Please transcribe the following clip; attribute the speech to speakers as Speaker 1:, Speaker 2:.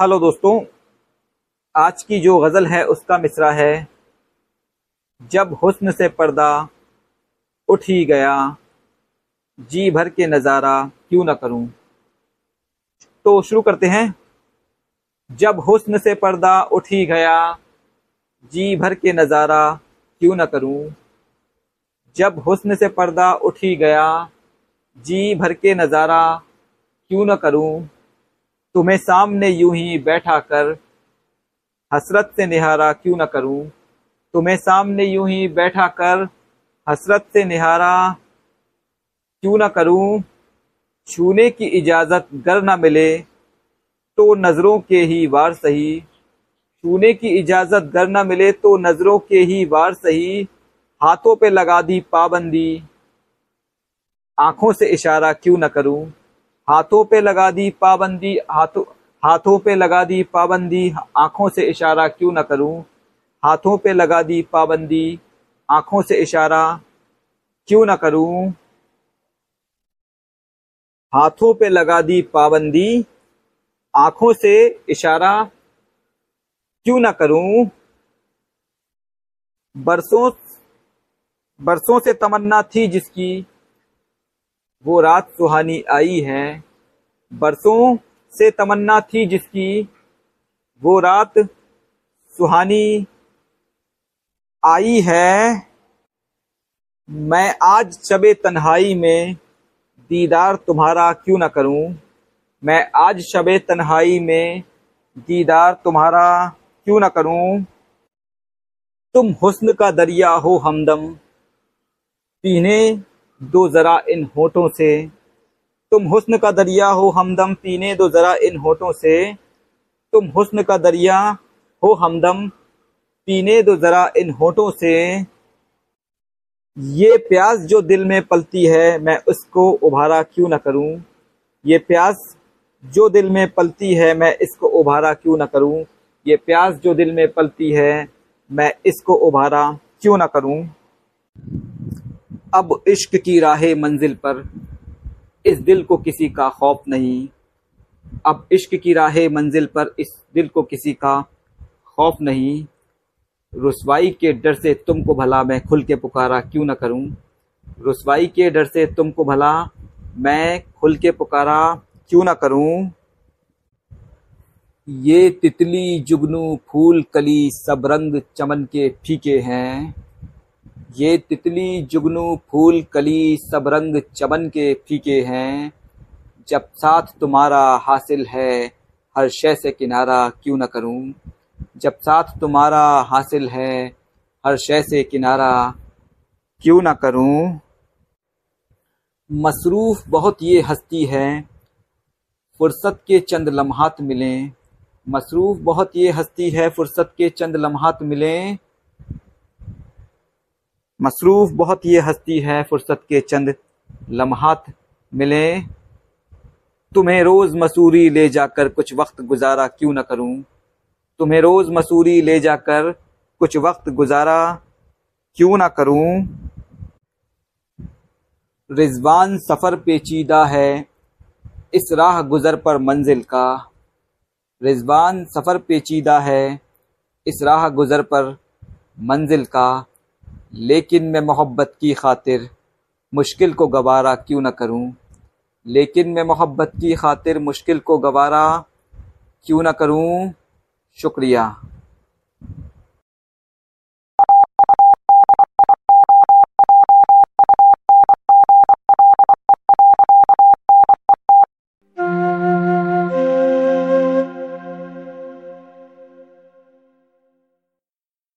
Speaker 1: Hello दोस्तों, आज की जो गज़ल है उसका मिसरा है। जब हुस्न से पर्दा उठ ही गया, जी भर के नज़ारा क्यों ना करूँ? तो शुरू करते हैं। जब हुस्न से पर्दा उठ ही गया, जी भर के नज़ारा क्यों ना करूँ? जब हुस्न से पर्दा उठ ही गया, जी भर के नज़ारा क्यों न करूँ? तुम्हें सामने यूँ ही बैठा कर हसरत से निहारा क्यों न करूँ? तुम्हें सामने यूँ ही बैठा कर हसरत से निहारा क्यों न करूँ? छूने की इजाज़त गर न मिले तो नज़रों के ही वार सही। छूने की इजाज़त गर न मिले तो नज़रों के ही वार सही। हाथों पे लगा दी पाबंदी। आँखों से इशारा क्यों न करूँ? हाथों पे लगा दी पाबंदी, हाथों हाथों पे लगा दी पाबंदी, आँखों से इशारा क्यों ना करूँ? हाथों पे लगा दी पाबंदी, आँखों से इशारा क्यों ना करूँ? हाथों पे लगा दी पाबंदी, आँखों से इशारा क्यों न करूँ? बरसों बरसों से तमन्ना थी जिसकी वो रात सुहानी आई है। बरसों से तमन्ना थी जिसकी, वो रात सुहानी आई है। मैं आज शबे तन्हाई में दीदार तुम्हारा क्यों ना करूँ? मैं आज शबे तन्हाई में दीदार तुम्हारा क्यों ना करूँ? तुम हुस्न का दरिया हो हमदम, पीने दो जरा इन होठों से। तुम हुस्न का दरिया हो हमदम, पीने दो जरा इन होठों से। तुम हुस्न का दरिया हो हमदम, पीने दो जरा इन होठों से। ये प्यास जो दिल में पलती है, मैं उसको उभारा क्यों न करूँ? ये प्यास जो दिल में पलती है, मैं इसको उभारा क्यों न करूँ? ये प्यास जो दिल में पलती है, मैं इसको उभारा क्यों ना करूँ? अब इश्क की राह मंजिल पर, इस दिल को किसी का खौफ नहीं। अब इश्क की राह मंजिल पर, इस दिल को किसी का खौफ नहीं। रसवाई के डर से तुमको भला मैं खुल के पुकारा क्यों ना करूँ? रसवाई के डर से तुमको भला मैं खुल के पुकारा क्यों ना करूँ? ये तितली जुगनू फूल कली सब रंग चमन के फीके हैं। ये तितली जुगनू फूल कली सब रंग चमन के फीके हैं। जब साथ तुम्हारा हासिल है, हर शय से किनारा क्यों न करूँ? जब साथ तुम्हारा हासिल है, हर शय से किनारा क्यों न करूँ? मसरूफ बहुत ये हस्ती है, फुर्सत के चंद लम्हात मिलें। मसरूफ बहुत ये हस्ती है, फुर्सत के चंद लम्हात मिलें। मसरूफ़ बहुत ये हस्ती है, फुर्सत के चंद लम्हात मिले। तुम्हें रोज़ मसूरी ले जाकर कुछ वक्त गुजारा क्यों न करूँ? तुम्हें रोज़ मसूरी ले जाकर कुछ वक्त गुजारा क्यों न करूँ? रिजवान सफ़र पेचीदा है, इस राह गुज़र पर मंजिल का। रिजवान सफ़र पेचीदा है, इस राह गुज़र पर मंजिल का। लेकिन मैं मोहब्बत की खातिर मुश्किल को गवारा क्यों न करूँ? लेकिन मैं मोहब्बत की खातिर मुश्किल को गवारा क्यों न करूँ? शुक्रिया।